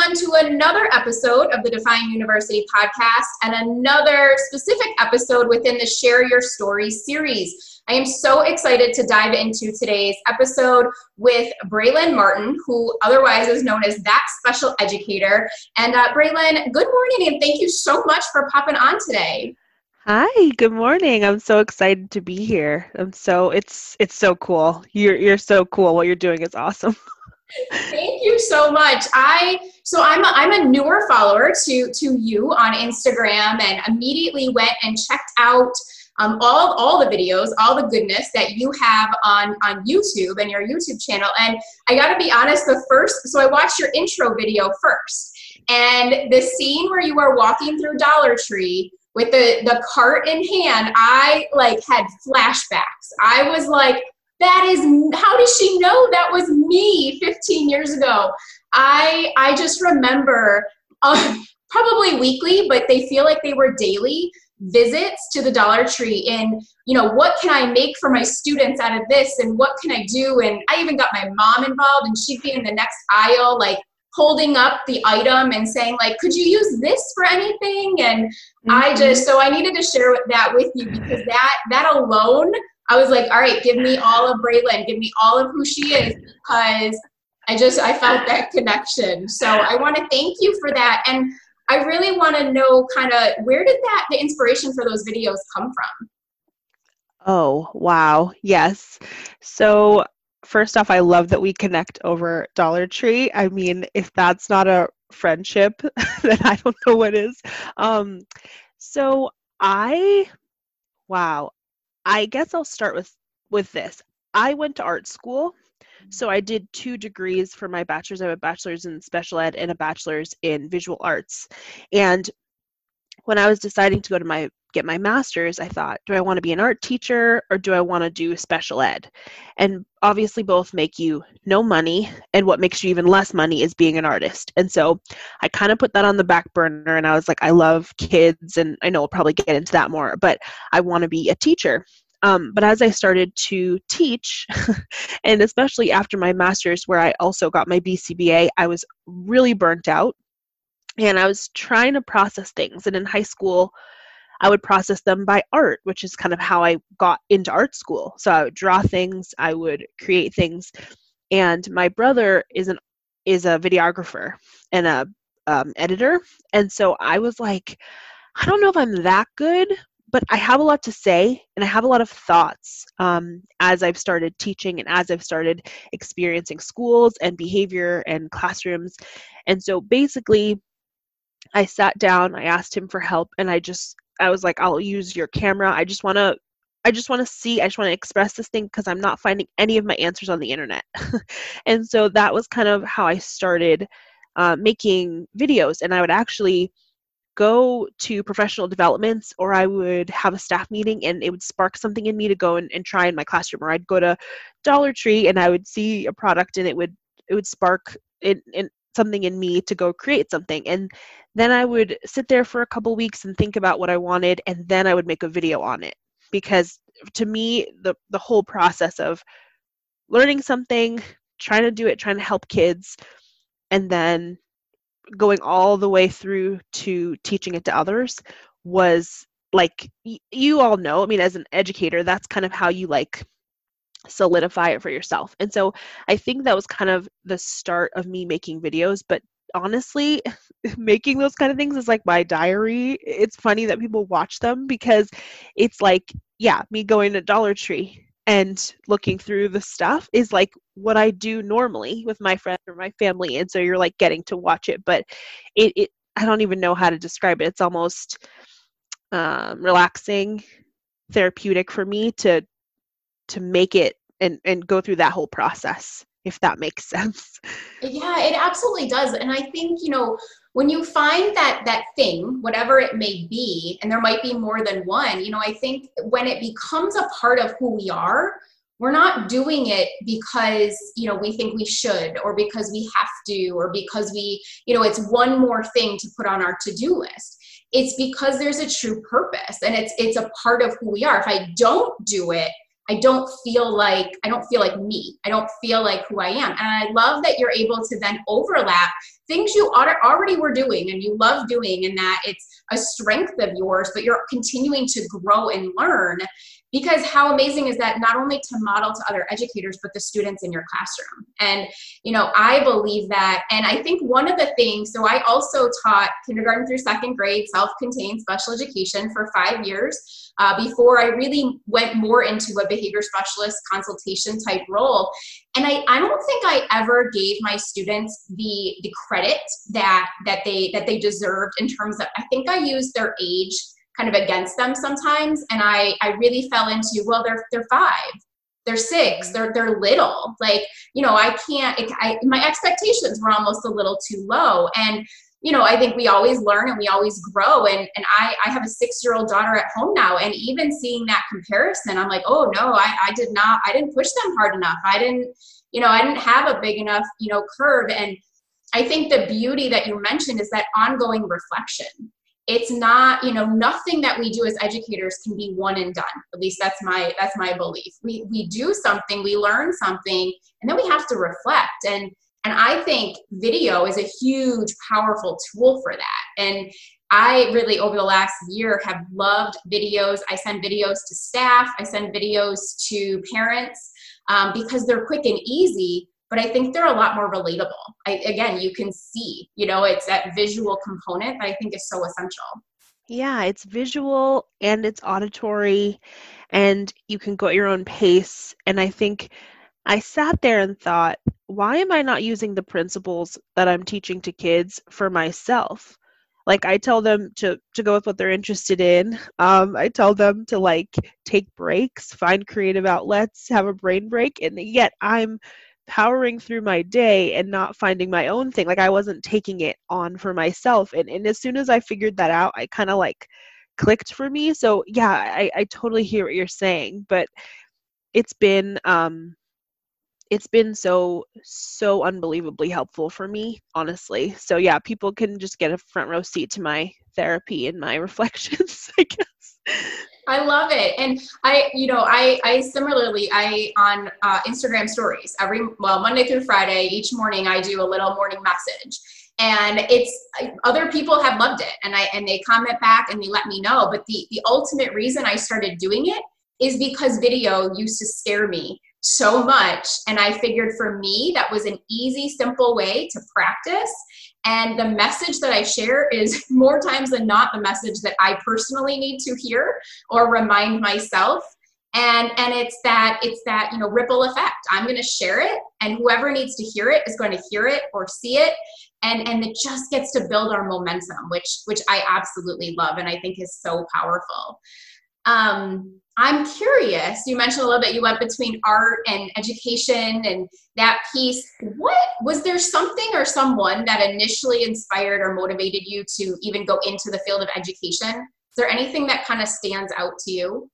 To another episode of the Define University podcast and another specific episode within the Share Your Story series. I am so excited to dive into today's episode with Braelan Martin, who otherwise is known as that special educator. And uh, Braelan, good morning, and thank you so much for popping on today. Hi, good morning. I'm so excited to be here. I'm so it's it's so cool. You're you're so cool. What you're doing is awesome. Thank you so much. I so I'm a, I'm a newer follower to to you on Instagram and immediately went and checked out um, all all the videos, all the goodness that you have on on YouTube and your YouTube channel. And I got to be honest, the first so I watched your intro video first, and the scene where you are walking through Dollar Tree with the the cart in hand, I like had flashbacks. I was like that is how does she know that was me 15 years ago? I i just remember uh, probably weekly but they feel like they were daily visits to the dollar tree and you know what can i make for my students out of this and what can i do? And i even got my mom involved and she'd be in the next aisle like holding up the item and saying like could you use this for anything? And mm-hmm. i just so i needed to share that with you because that that alone I was like, all right, give me all of Braelan, give me all of who she is, because I just I felt that connection. So I want to thank you for that, and I really want to know kind of where did that the inspiration for those videos come from? Oh wow, yes. So first off, I love that we connect over Dollar Tree. I mean, if that's not a friendship, then I don't know what is. Um, so I, wow, I guess I'll start with with this. I went to art school. So I did two degrees for my bachelor's. I have a bachelor's in special ed and a bachelor's in visual arts. And when I was deciding to go to my get my master's, I thought, do I want to be an art teacher or do I want to do special ed? And obviously both make you no money and what makes you even less money is being an artist. And so I kind of put that on the back burner and I was like I love kids and I know we'll probably get into that more, but I want to be a teacher. Um, but as I started to teach, and especially after my master's, where I also got my BCBA, I was really burnt out and I was trying to process things. And in high school, I would process them by art, which is kind of how I got into art school. So I would draw things, I would create things, and my brother is an is a videographer and a um, editor, and so I was like, I don't know if I'm that good, but I have a lot to say and I have a lot of thoughts um, as I've started teaching and as I've started experiencing schools and behavior and classrooms. And so basically, I sat down, I asked him for help, and I just, I was like, I'll use your camera. I just want to. I just want to see, I just want to express this thing because I'm not finding any of my answers on the internet. and so that was kind of how I started uh, making videos. And I would actually go to professional developments or I would have a staff meeting and it would spark something in me to go and, and try in my classroom. Or I'd go to Dollar Tree and I would see a product and it would it would spark in, in something in me to go create something. And then I would sit there for a couple weeks and think about what I wanted, and then I would make a video on it. Because to me, the, the whole process of learning something, trying to do it, trying to help kids, and then going all the way through to teaching it to others was like y- you all know i mean as an educator that's kind of how you like solidify it for yourself. And so I think that was kind of the start of me making videos. But honestly, making those kind of things is like my diary. It's funny that people watch them because it's like, yeah, me going to Dollar Tree and looking through the stuff is like what I do normally with my friends or my family. And so you're like getting to watch it. But it, it I don't even know how to describe it. It's almost um, relaxing, therapeutic for me to to make it and and go through that whole process if that makes sense. Yeah it absolutely does and i think you know when you find that that thing whatever it may be and there might be more than one you know i think when it becomes a part of who we are we're not doing it because you know we think we should or because we have to or because we you know it's one more thing to put on our to-do list. It's because there's a true purpose and it's it's a part of who we are. If i don't do it I don't feel like I don't feel like me. I don't feel like who I am. And I love that you're able to then overlap things you already were doing and you love doing and that it's a strength of yours, but you're continuing to grow and learn because how amazing is that not only to model to other educators but the students in your classroom. And you know i believe that. And i think one of the things so i also taught kindergarten through second grade self-contained special education for five years uh, before i really went more into a behavior specialist consultation type role. And I, I don't think i ever gave my students the the credit that that they that they deserved in terms of i think i used their age kind of against them sometimes. And I, I really fell into, well, they're, they're five, they're six, mm-hmm. they're, they're little. Like, you know, I can't, it, I, my expectations were almost a little too low. And, you know, I think we always learn and we always grow. And, and I, I have a six year old daughter at home now. And even seeing that comparison, I'm like, oh no, I, I did not, I didn't push them hard enough. I didn't, you know, I didn't have a big enough, you know, curve. And I think the beauty that you mentioned is that ongoing reflection it's not you know nothing that we do as educators can be one and done. At least that's my that's my belief. We we do something we learn something and then we have to reflect. And and i think video is a huge powerful tool for that. And i really over the last year have loved videos. I send videos to staff. I send videos to parents um, because they're quick and easy but I think they're a lot more relatable. I, again, you can see, you know, it's that visual component that I think is so essential. Yeah, it's visual and it's auditory, and you can go at your own pace. And I think I sat there and thought, why am I not using the principles that I'm teaching to kids for myself? Like I tell them to to go with what they're interested in. Um, I tell them to like take breaks, find creative outlets, have a brain break, and yet I'm powering through my day and not finding my own thing. Like I wasn't taking it on for myself. And, and as soon as I figured that out, I kind of like clicked for me. So yeah, I, I totally hear what you're saying, but it's been um it's been so so unbelievably helpful for me honestly so yeah people can just get a front row seat to my therapy and my reflections i guess I love it. And I, you know, I, I similarly, I on uh, Instagram stories every, well, Monday through Friday, each morning I do a little morning message and it's other people have loved it and I, and they comment back and they let me know. But the, the ultimate reason I started doing it is because video used to scare me so much. And I figured for me, that was an easy, simple way to practice and the message that I share is more times than not the message that I personally need to hear or remind myself. And and it's that it's that you know ripple effect. I'm going to share it, and whoever needs to hear it is going to hear it or see it, and and it just gets to build our momentum, which which I absolutely love and I think is so powerful. Um, I'm curious, you mentioned a little bit you went between art and education and that piece. What was there something or someone that initially inspired or motivated you to even go into the field of education? Is there anything that kind of stands out to you?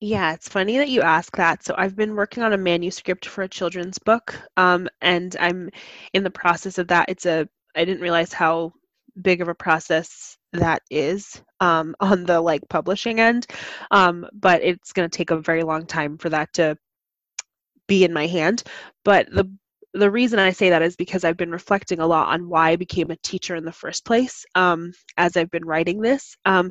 Yeah, it's funny that you ask that. So I've been working on a manuscript for a children's book, um, and I'm in the process of that. It's a I didn't realize how big of a process that is um, on the like publishing end um, but it's going to take a very long time for that to be in my hand but the the reason I say that is because I've been reflecting a lot on why I became a teacher in the first place um, as I've been writing this. Um,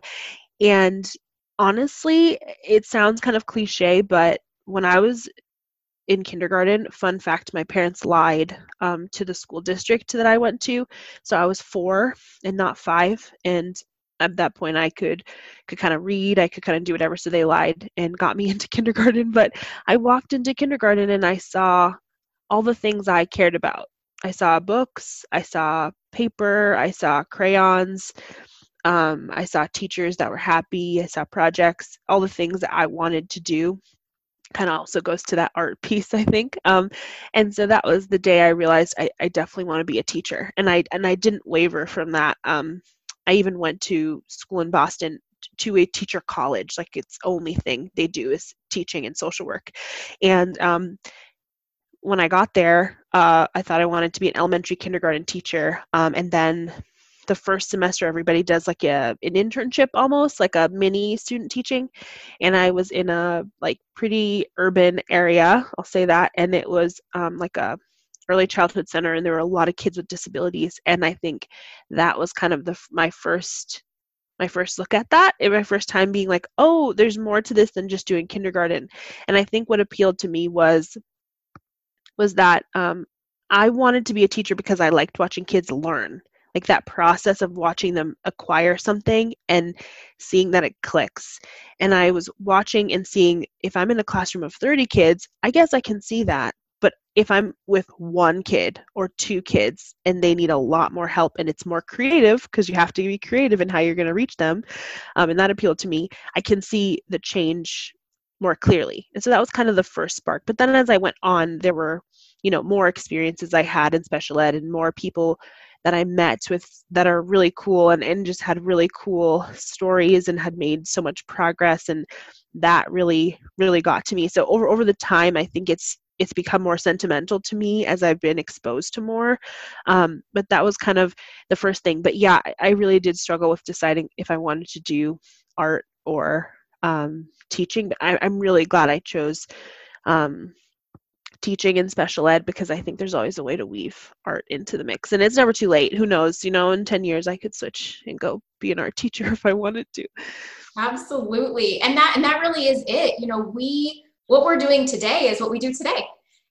and honestly, it sounds kind of cliche, but when I was in kindergarten. Fun fact: my parents lied um, to the school district that I went to, so I was four and not five. And at that point, I could could kind of read. I could kind of do whatever. So they lied and got me into kindergarten. But I walked into kindergarten and I saw all the things I cared about. I saw books. I saw paper. I saw crayons. Um, I saw teachers that were happy. I saw projects. All the things that I wanted to do kind of also goes to that art piece i think um, and so that was the day i realized i, I definitely want to be a teacher and i and i didn't waver from that um, i even went to school in boston to a teacher college like its only thing they do is teaching and social work and um, when i got there uh, i thought i wanted to be an elementary kindergarten teacher um, and then the first semester everybody does like a an internship almost like a mini student teaching and i was in a like pretty urban area i'll say that and it was um, like a early childhood center and there were a lot of kids with disabilities and i think that was kind of the my first my first look at that and my first time being like oh there's more to this than just doing kindergarten. And i think what appealed to me was was that um, i wanted to be a teacher because i liked watching kids learn like that process of watching them acquire something and seeing that it clicks. And I was watching and seeing if I'm in a classroom of 30 kids, I guess I can see that. But if I'm with one kid or two kids and they need a lot more help and it's more creative because you have to be creative in how you're going to reach them, um, and that appealed to me, I can see the change more clearly. And so that was kind of the first spark. But then as I went on, there were, you know, more experiences I had in special ed and more people that I met with that are really cool and, and just had really cool stories and had made so much progress and that really really got to me so over over the time i think it's it's become more sentimental to me as I've been exposed to more. Um, but that was kind of the first thing. But yeah, I, really did struggle with deciding if I wanted to do art or um, teaching. But I, am really glad I chose um, teaching in special ed because I think there's always a way to weave art into the mix. And it's never too late. Who knows? You know, in 10 years I could switch and go be an art teacher if I wanted to. Absolutely. And that and that really is it. You know, we what we're doing today is what we do today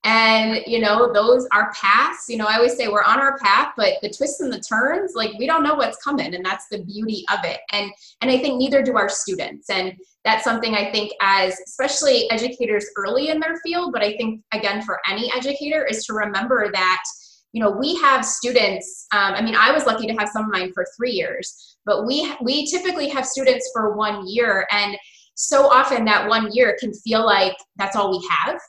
and you know those are paths. You know i always say we're on our path but the twists and the turns like we don't know what's coming and that's the beauty of it. And and i think neither do our students. And that's something i think as especially educators early in their field but i think again for any educator is to remember that you know we have students um, i mean i was lucky to have some of mine for three years but we we typically have students for one year. And so often that one year can feel like that's all we have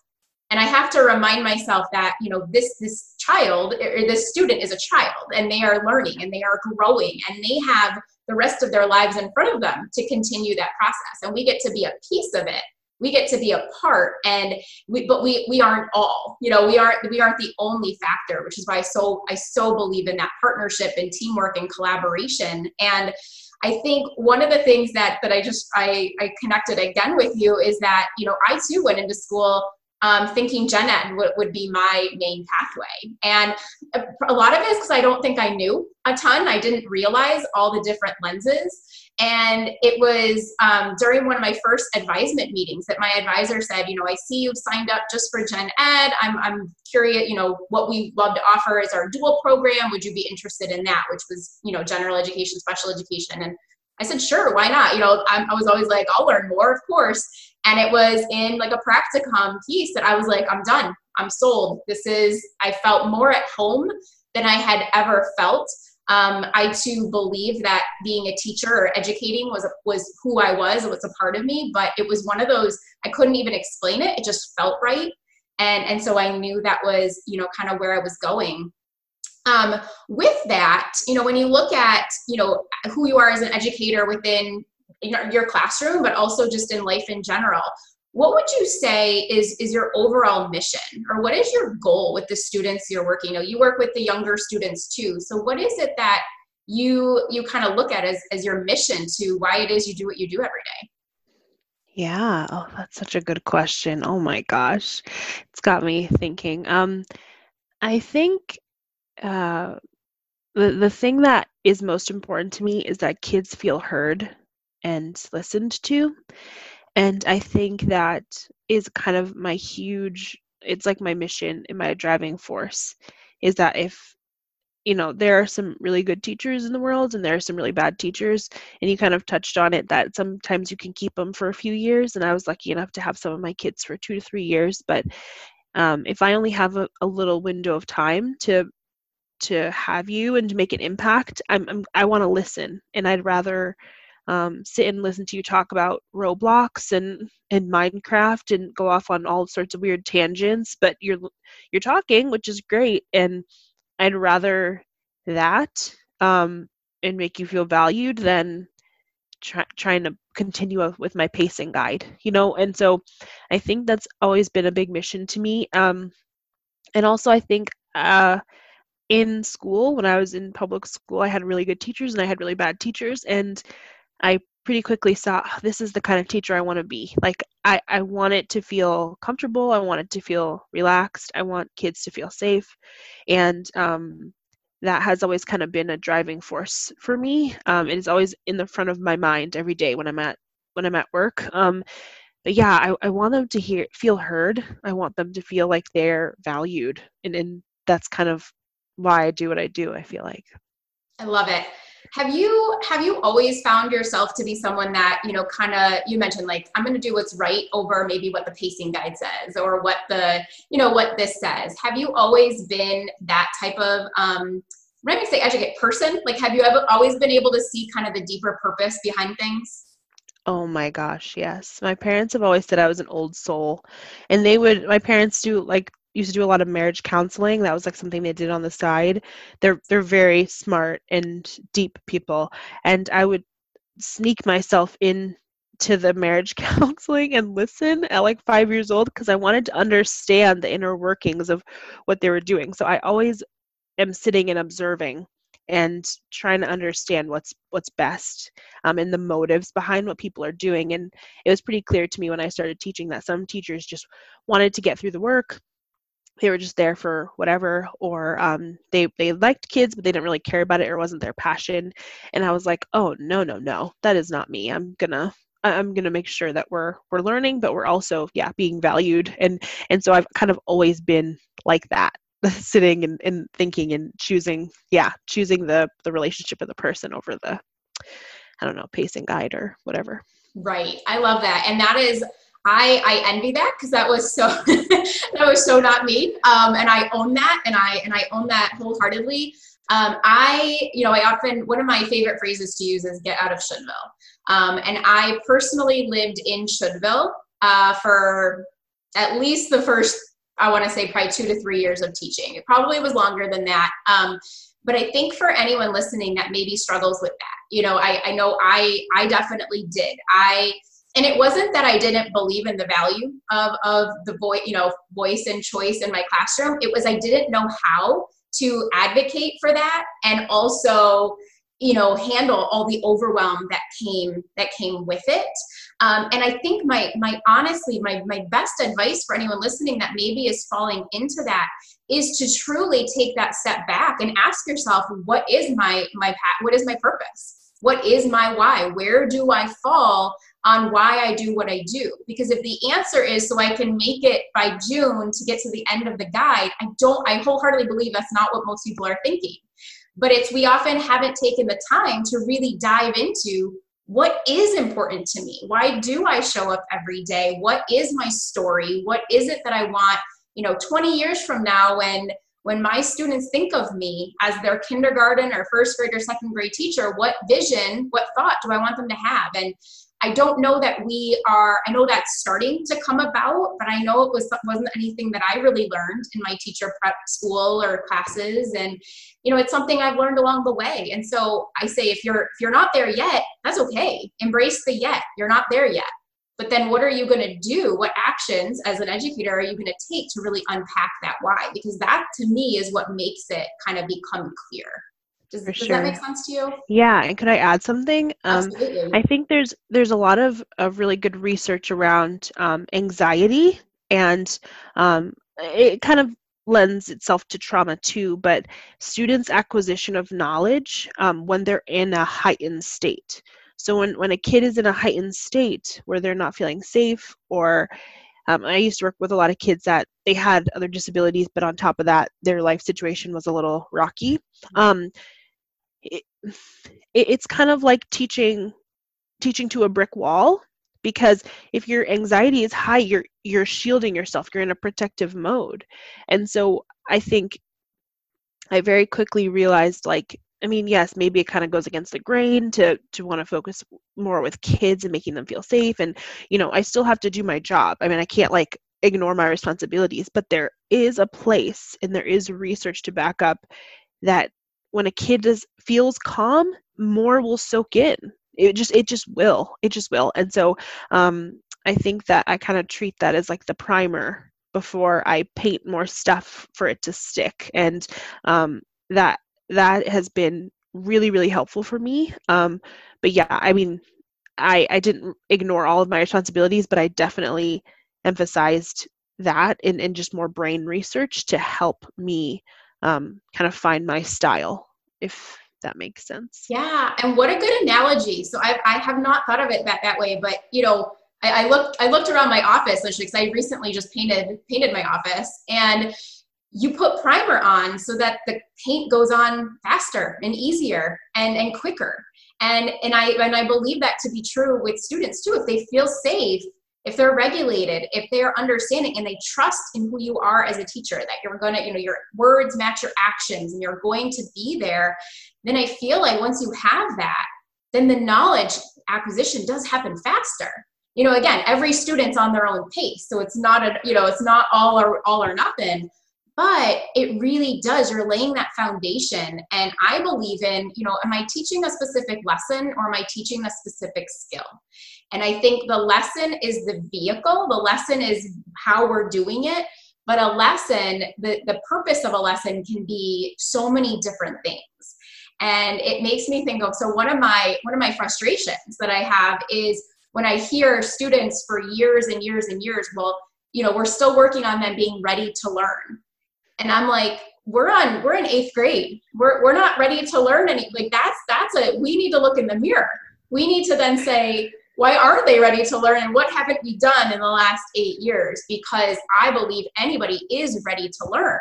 and i have to remind myself that you know this this child or this student is a child and they are learning and they are growing and they have the rest of their lives in front of them to continue that process. And we get to be a piece of it. We get to be a part and we but we we aren't all. You know we aren't we aren't the only factor which is why i so i so believe in that partnership and teamwork and collaboration. And I think one of the things that that I just I, I connected again with you is that you know I too went into school um, thinking gen ed would, would be my main pathway. And a, a lot of it is because I don't think I knew a ton. I didn't realize all the different lenses. And it was um, during one of my first advisement meetings that my advisor said, you know, I see you've signed up just for gen ed. I'm, I'm curious, you know, what we love to offer is our dual program. Would you be interested in that? Which was, you know, general education, special education. And I said, sure, why not? You know, I'm, I was always like, I'll learn more, of course. And it was in like a practicum piece that I was like, I'm done. I'm sold. This is, I felt more at home than I had ever felt. Um, I too believe that being a teacher or educating was was who I was. It was a part of me, but it was one of those I couldn't even explain it. It just felt right, and and so I knew that was you know kind of where I was going. Um, with that, you know, when you look at you know who you are as an educator within your classroom, but also just in life in general. What would you say is is your overall mission, or what is your goal with the students you're working? You know, you work with the younger students too. So, what is it that you you kind of look at as as your mission to why it is you do what you do every day? Yeah. Oh, that's such a good question. Oh my gosh, it's got me thinking. Um, I think uh, the the thing that is most important to me is that kids feel heard and listened to. And I think that is kind of my huge, it's like my mission and my driving force is that if, you know, there are some really good teachers in the world and there are some really bad teachers, and you kind of touched on it that sometimes you can keep them for a few years. And I was lucky enough to have some of my kids for two to three years. But um, if I only have a, a little window of time to to have you and to make an impact, I'm, I'm I want to listen, and I'd rather um, sit and listen to you talk about Roblox and and Minecraft and go off on all sorts of weird tangents. But you're you're talking, which is great, and I'd rather that um, and make you feel valued than try, trying to continue with my pacing guide. You know, and so I think that's always been a big mission to me. Um, and also, I think. Uh, in school when i was in public school i had really good teachers and i had really bad teachers and I pretty quickly saw oh, this is the kind of teacher I want to be. Like I, I want it to feel comfortable. I want it to feel relaxed. I want kids to feel safe. And um, that has always kind of been a driving force for me. Um, it is always in the front of my mind every day when I'm at when I'm at work. Um, but yeah, I, I want them to hear feel heard. I want them to feel like they're valued. And, and that's kind of why I do what I do, I feel like. I love it have you have you always found yourself to be someone that you know kind of you mentioned like i'm going to do what's right over maybe what the pacing guide says or what the you know what this says have you always been that type of um when say educate person like have you ever always been able to see kind of the deeper purpose behind things Oh my gosh, yes. My parents have always said I was an old soul. And they would my parents do like used to do a lot of marriage counseling. That was like something they did on the side. They're they're very smart and deep people, and I would sneak myself in to the marriage counseling and listen at like five years old because I wanted to understand the inner workings of what they were doing. So I always am sitting and observing and trying to understand what's what's best um, and the motives behind what people are doing and it was pretty clear to me when i started teaching that some teachers just wanted to get through the work they were just there for whatever or um, they they liked kids but they didn't really care about it or wasn't their passion. And i was like oh no no no that is not me. I'm gonna i'm gonna make sure that we're we're learning but we're also yeah being valued. And and so i've kind of always been like that sitting and, and thinking and choosing yeah choosing the the relationship of the person over the i don't know pacing guide or whatever. Right. I love that. And that is I, I envy that because that was so that was so not me. Um, and I own that and I and I own that wholeheartedly. Um, I you know I often one of my favorite phrases to use is get out of Shouldville um, and I personally lived in Shouldville uh, for at least the first I want to say probably two to three years of teaching. It probably was longer than that. Um, but I think for anyone listening that maybe struggles with that you know I, I know I I definitely did. I and it wasn't that I didn't believe in the value of, of the voice, you know, voice and choice in my classroom. It was I didn't know how to advocate for that and also you know handle all the overwhelm that came that came with it. Um, and i think my my honestly my my best advice for anyone listening that maybe is falling into that is to truly take that step back and ask yourself what is my my what is my purpose? What is my why? Where do i fall on why I do what I do. Because if the answer is so I can make it by June to get to the end of the guide, I don't, I wholeheartedly believe that's not what most people are thinking. But it's we often haven't taken the time to really dive into what is important to me? Why do I show up every day? What is my story? What is it that I want, you know, 20 years from now when when my students think of me as their kindergarten or first grade or second grade teacher, what vision, what thought do I want them to have? And I don't know that we are, I know that's starting to come about, but I know it was, wasn't anything that I really learned in my teacher prep school or classes. And, you know, it's something I've learned along the way. And so I say, if you're, if you're not there yet, that's okay. Embrace the yet. You're not there yet. But then what are you going to do? What actions as an educator are you going to take to really unpack that why? Because that to me is what makes it kind of become clear. Does, does sure. that make sense to you? Yeah, and could I add something? Um, Absolutely. I think there's there's a lot of, of really good research around um, anxiety, and um, it kind of lends itself to trauma too. But students' acquisition of knowledge um, when they're in a heightened state. So when when a kid is in a heightened state where they're not feeling safe, or um, I used to work with a lot of kids that they had other disabilities, but on top of that, their life situation was a little rocky. Mm-hmm. Um, it, it's kind of like teaching teaching to a brick wall because if your anxiety is high you're you're shielding yourself you're in a protective mode and so i think i very quickly realized like I mean, yes, maybe it kind of goes against the grain to to want to focus more with kids and making them feel safe and you know, I still have to do my job. I mean, I can't like ignore my responsibilities, but there is a place and there is research to back up that when a kid feels calm, more will soak in. It just it just will. It just will. And so um I think that I kind of treat that as like the primer before I paint more stuff for it to stick. And um that that has been really really helpful for me. Um but yeah, I mean I I didn't ignore all of my responsibilities, but I definitely emphasized that in, in just more brain research to help me um, kind of find my style, if that makes sense. Yeah, and what a good analogy. So I, I have not thought of it that that way, but you know, I, I looked I looked around my office actually because I recently just painted painted my office and you put primer on so that the paint goes on faster and easier and, and quicker. And and I and I believe that to be true with students too. If they feel safe, if they're regulated, if they're understanding and they trust in who you are as a teacher, that you're going to, you know, your words match your actions and you're going to be there, then I feel like once you have that, then the knowledge acquisition does happen faster. You know, again, every student's on their own pace. So it's not a, you know, it's not all or all or nothing but it really does you're laying that foundation. And i believe in you know am i teaching a specific lesson or am i teaching a specific skill? And i think the lesson is the vehicle the lesson is how we're doing it. But a lesson the, the purpose of a lesson can be so many different things. And it makes me think of so one of my one of my frustrations that i have is when i hear students for years and years and years well you know we're still working on them being ready to learn and i'm like we're on we're in eighth grade. We're, we're not ready to learn any like that's that's a we need to look in the mirror. We need to then say why aren't they ready to learn and what haven't we done in the last eight years? Because i believe anybody is ready to learn.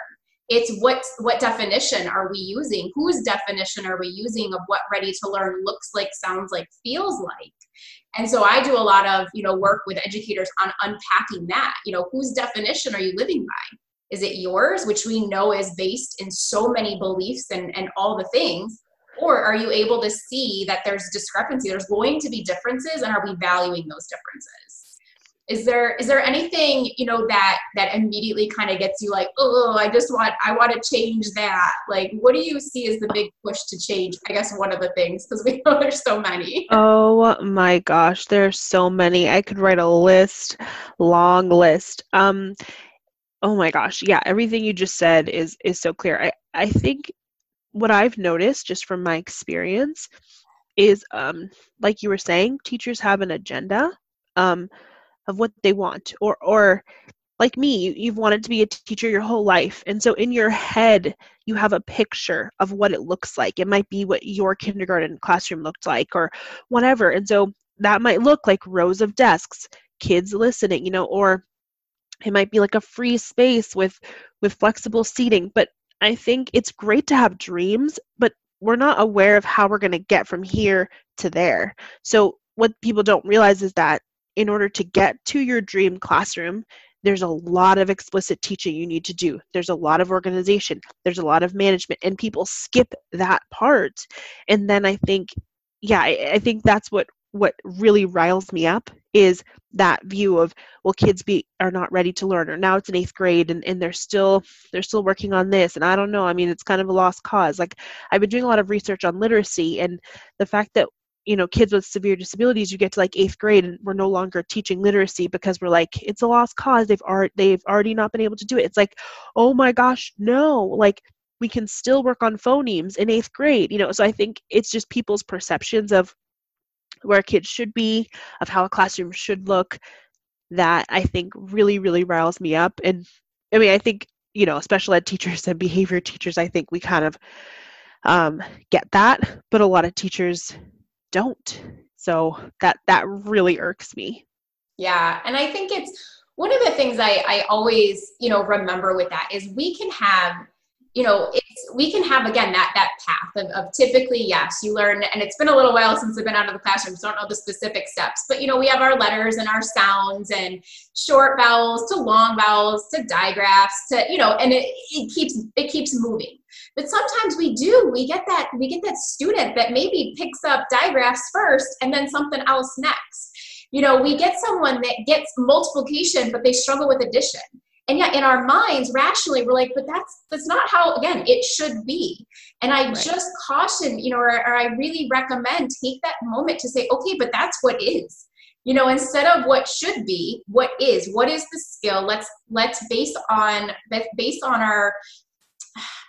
It's what what definition are we using? Whose definition are we using of what ready to learn looks like sounds like feels like? And so i do a lot of you know work with educators on unpacking that. You know whose definition are you living by is it yours, which we know is based in so many beliefs and, and all the things? Or are you able to see that there's discrepancy? There's going to be differences, and are we valuing those differences? Is there is there anything you know that that immediately kind of gets you like, oh, I just want I want to change that? Like, what do you see as the big push to change? I guess one of the things because we know there's so many. Oh my gosh, there's so many. I could write a list, long list. Um, Oh my gosh. Yeah, everything you just said is is so clear. I I think what I've noticed just from my experience is um like you were saying, teachers have an agenda um of what they want or or like me, you've wanted to be a teacher your whole life. And so in your head, you have a picture of what it looks like. It might be what your kindergarten classroom looked like or whatever. And so that might look like rows of desks, kids listening, you know, or it might be like a free space with with flexible seating but i think it's great to have dreams but we're not aware of how we're going to get from here to there. So what people don't realize is that in order to get to your dream classroom there's a lot of explicit teaching you need to do. There's a lot of organization. There's a lot of management and people skip that part. And then i think yeah I, I think that's what what really riles me up is that view of well kids be are not ready to learn or now it's in eighth grade and, and they're still they're still working on this and i don't know i mean it's kind of a lost cause. Like i've been doing a lot of research on literacy and the fact that you know kids with severe disabilities you get to like eighth grade and we're no longer teaching literacy because we're like it's a lost cause they've already they've already not been able to do it. It's like oh my gosh no like we can still work on phonemes in eighth grade you know so i think it's just people's perceptions of where kids should be, of how a classroom should look, that I think really, really riles me up. And I mean, I think, you know, special ed teachers and behavior teachers, I think we kind of um, get that, but a lot of teachers don't. So that that really irks me. Yeah, and I think it's one of the things I, I always, you know, remember with that is we can have you know it's we can have again that that path of, of typically yes you learn and it's been a little while since i've been out of the classroom so i don't know the specific steps but you know we have our letters and our sounds and short vowels to long vowels to digraphs to you know and it, it keeps it keeps moving. But sometimes we do we get that we get that student that maybe picks up digraphs first and then something else next. You know we get someone that gets multiplication but they struggle with addition and yet in our minds rationally we're like but that's that's not how again it should be. And i right. just caution you know or, or i really recommend take that moment to say okay but that's what is you know instead of what should be what is what is the skill? Let's let's base on based on our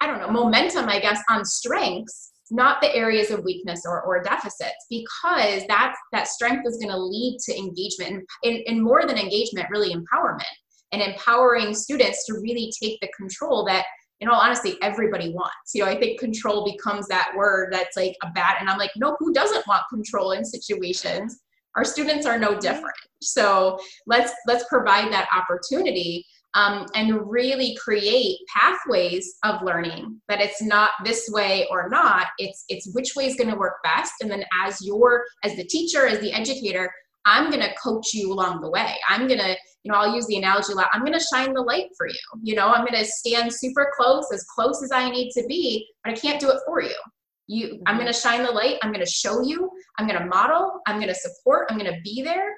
i don't know momentum i guess on strengths not the areas of weakness or, or deficits because that that strength is going to lead to engagement and, and more than engagement really empowerment and empowering students to really take the control that in all honesty everybody wants. You know i think control becomes that word that's like a bad and i'm like no who doesn't want control in situations? Our students are no different. So let's let's provide that opportunity um, and really create pathways of learning that it's not this way or not. It's it's which way is going to work best and then as your as the teacher as the educator i'm going to coach you along the way. I'm going to you know, I'll use the analogy a lot. I'm going to shine the light for you. You know, I'm going to stand super close, as close as I need to be, but I can't do it for you. You, I'm mm-hmm. going to shine the light. I'm going to show you. I'm going to model. I'm going to support. I'm going to be there,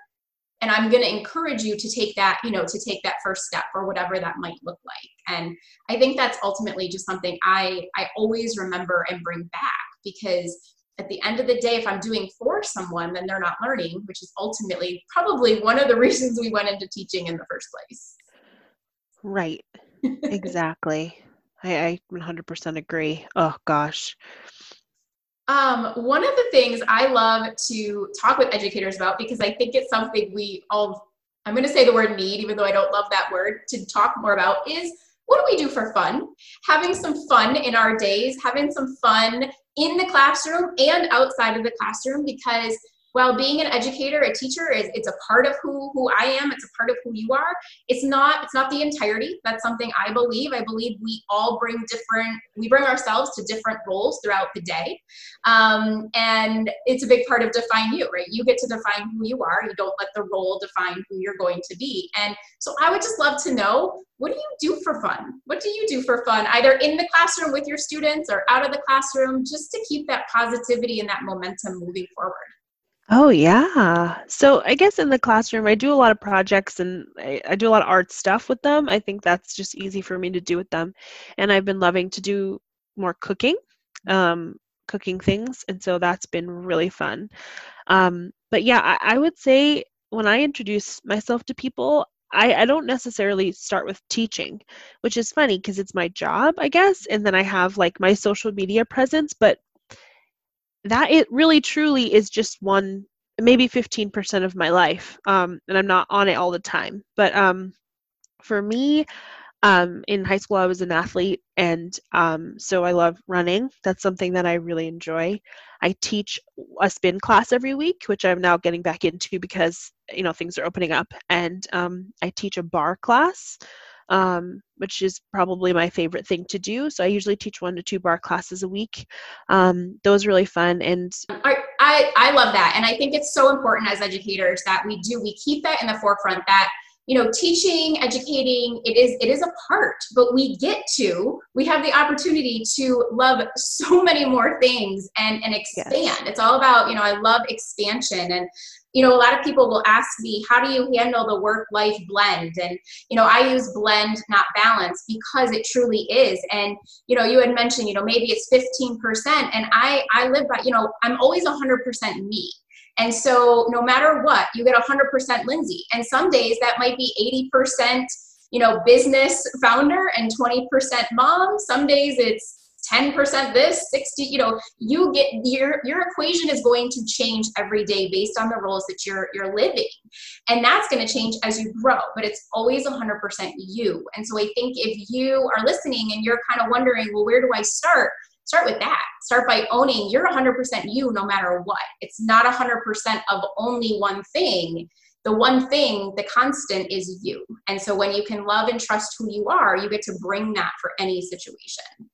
and I'm going to encourage you to take that, you know, to take that first step or whatever that might look like. And I think that's ultimately just something I I always remember and bring back because at the end of the day, if I'm doing for someone, then they're not learning, which is ultimately probably one of the reasons we went into teaching in the first place. Right. exactly. I, I 100% agree. Oh, gosh. Um, one of the things I love to talk with educators about, because I think it's something we all, I'm going to say the word need, even though I don't love that word, to talk more about is what do we do for fun? Having some fun in our days, having some fun in the classroom and outside of the classroom because while being an educator a teacher is it's a part of who who i am. It's a part of who you are. It's not it's not the entirety. That's something i believe. I believe we all bring different we bring ourselves to different roles throughout the day. Um, and it's a big part of define you right? You get to define who you are. You don't let the role define who you're going to be. And so i would just love to know what do you do for fun? What do you do for fun either in the classroom with your students or out of the classroom just to keep that positivity and that momentum moving forward Oh, yeah. So I guess in the classroom, I do a lot of projects and I, I do a lot of art stuff with them. I think that's just easy for me to do with them. And I've been loving to do more cooking, um, cooking things. And so that's been really fun. Um, but yeah, I, I would say when I introduce myself to people, I, I don't necessarily start with teaching, which is funny because it's my job, I guess. And then I have like my social media presence, but that it really truly is just one maybe 15% of my life um, and i'm not on it all the time. But um, for me um, in high school i was an athlete and um, so i love running. That's something that i really enjoy. I teach a spin class every week which i'm now getting back into because you know things are opening up. And um, i teach a barre class um, which is probably my favorite thing to do. So I usually teach one to two barre classes a week. Um, those are really fun. And I, I, I love that. And I think it's so important as educators that we do, we keep that in the forefront that you know teaching educating it is it is a part but we get to we have the opportunity to love so many more things and and expand yes. it's all about you know i love expansion and you know, a lot of people will ask me, how do you handle the work life blend? And, you know, I use blend, not balance, because it truly is. And, you know, you had mentioned, you know, maybe it's 15%. And I, I live by, you know, I'm always 100% me. And so no matter what, you get 100% Lindsay. And some days that might be 80%, you know, business founder and 20% mom. Some days it's 10% this 60 you know you get your your equation is going to change every day based on the roles that you're you're living. And that's going to change as you grow but it's always 100% you. And so i think if you are listening and you're kind of wondering well where do i start? Start with that. Start by owning you're 100% you no matter what. It's not 100% of only one thing. The one thing, the constant is you. And so when you can love and trust who you are, you get to bring that for any situation.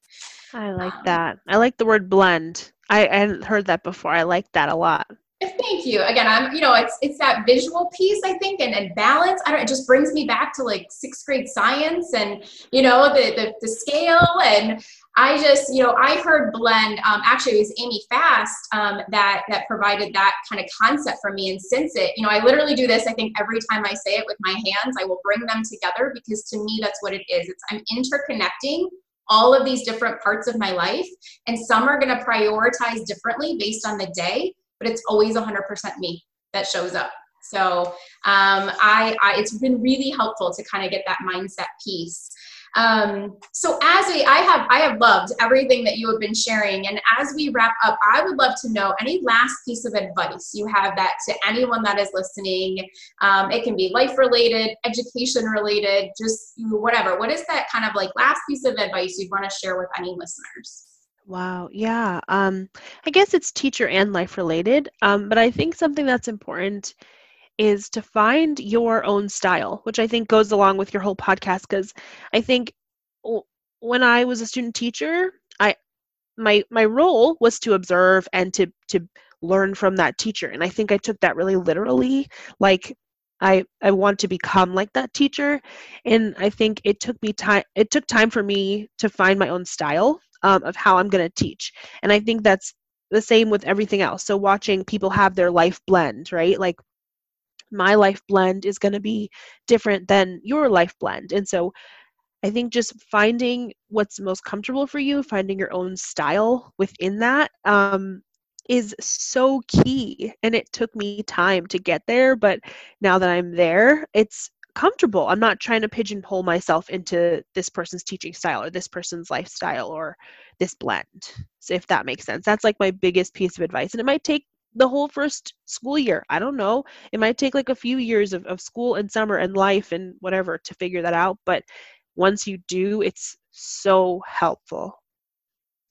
I like um, that. I like the word blend. I, I hadn't heard that before. I like that a lot. Thank you. Again, I'm, you know, it's it's that visual piece, I think, and, and balance. I don't it just brings me back to like sixth grade science and you know, the the, the scale and I just, you know, I heard blend. Um, actually, it was Amy Fast um, that that provided that kind of concept for me. And since it, you know, I literally do this. I think every time I say it with my hands, I will bring them together because to me, that's what it is. It's I'm interconnecting all of these different parts of my life, and some are going to prioritize differently based on the day, but it's always 100% me that shows up. So um, I, I, it's been really helpful to kind of get that mindset piece. Um, so as we, I have, I have loved everything that you have been sharing. And as we wrap up, I would love to know any last piece of advice you have that to anyone that is listening. Um, it can be life related, education related, just whatever. What is that kind of like last piece of advice you'd want to share with any listeners? Wow. Yeah. Um, I guess it's teacher and life related. Um, but I think something that's important is to find your own style, which I think goes along with your whole podcast because I think when I was a student teacher, I my my role was to observe and to to learn from that teacher. And I think I took that really literally like I I want to become like that teacher. And I think it took me time it took time for me to find my own style um, of how I'm going to teach. And I think that's the same with everything else. So watching people have their life blend right? Like my life blend is going to be different than your life blend. And so I think just finding what's most comfortable for you, finding your own style within that, um, is so key. And it took me time to get there, but now that I'm there, it's comfortable. I'm not trying to pigeonhole myself into this person's teaching style or this person's lifestyle or this blend. So if that makes sense. That's like my biggest piece of advice. And it might take the whole first school year. I don't know. It might take like a few years of, of school and summer and life and whatever to figure that out. But once you do, it's so helpful.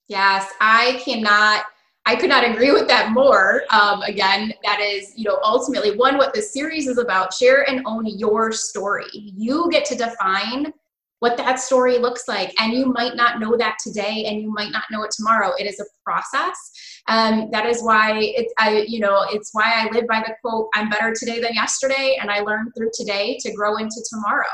Yes, I cannot. I could not agree with that more. Um, again, that is, you know, ultimately one what this series is about. Share and own your story. You get to define what that story looks like. And you might not know that today and you might not know it tomorrow. It is a process. Um, that is why it, I, you know, it's why I live by the quote, I'm better today than yesterday. And I learned through today to grow into tomorrow.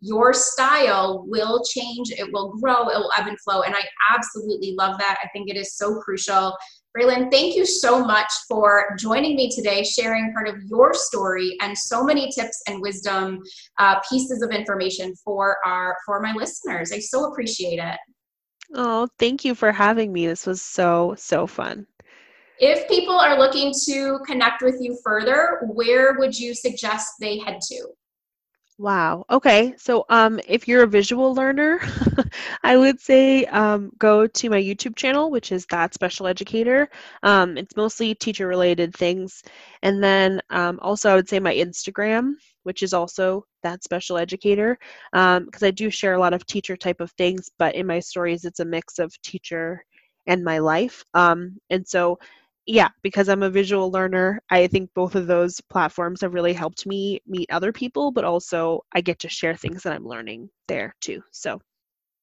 Your style will change. It will grow. It will ebb and flow. And I absolutely love that. I think it is so crucial Braelan, thank you so much for joining me today, sharing part of your story and so many tips and wisdom uh, pieces of information for our for my listeners. I so appreciate it. Oh, thank you for having me. This was so so fun. If people are looking to connect with you further, where would you suggest they head to? Wow. Okay. So um if you're a visual learner, I would say um go to my YouTube channel, which is that special educator. Um it's mostly teacher related things. And then um also I would say my Instagram, which is also that special educator. Um because I do share a lot of teacher type of things, but in my stories it's a mix of teacher and my life. Um and so yeah, because I'm a visual learner, I think both of those platforms have really helped me meet other people, but also I get to share things that I'm learning there too. So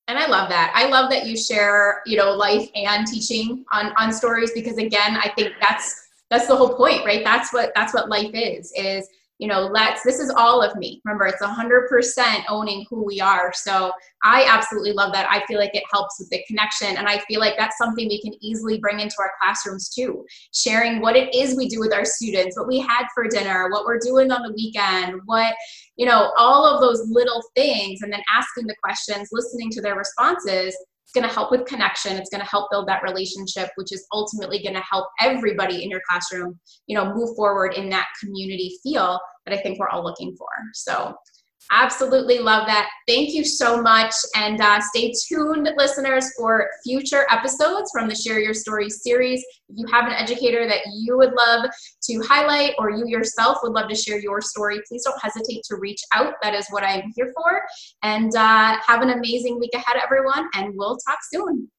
and I love that. I love that you share, you know, life and teaching on on stories because again, I think that's that's the whole point, right? That's what that's what life is is you know let's this is all of me. Remember it's 100% owning who we are. So i absolutely love that. I feel like it helps with the connection. And i feel like that's something we can easily bring into our classrooms too. Sharing what it is we do with our students what we had for dinner what we're doing on the weekend what you know all of those little things and then asking the questions listening to their responses it's going to help with connection. It's going to help build that relationship which is ultimately going to help everybody in your classroom you know move forward in that community feel that i think we're all looking for. So Absolutely love that. Thank you so much. And uh, stay tuned, listeners, for future episodes from the Share Your Story series. If you have an educator that you would love to highlight or you yourself would love to share your story, please don't hesitate to reach out. That is what I'm here for. And uh, have an amazing week ahead, everyone. And we'll talk soon.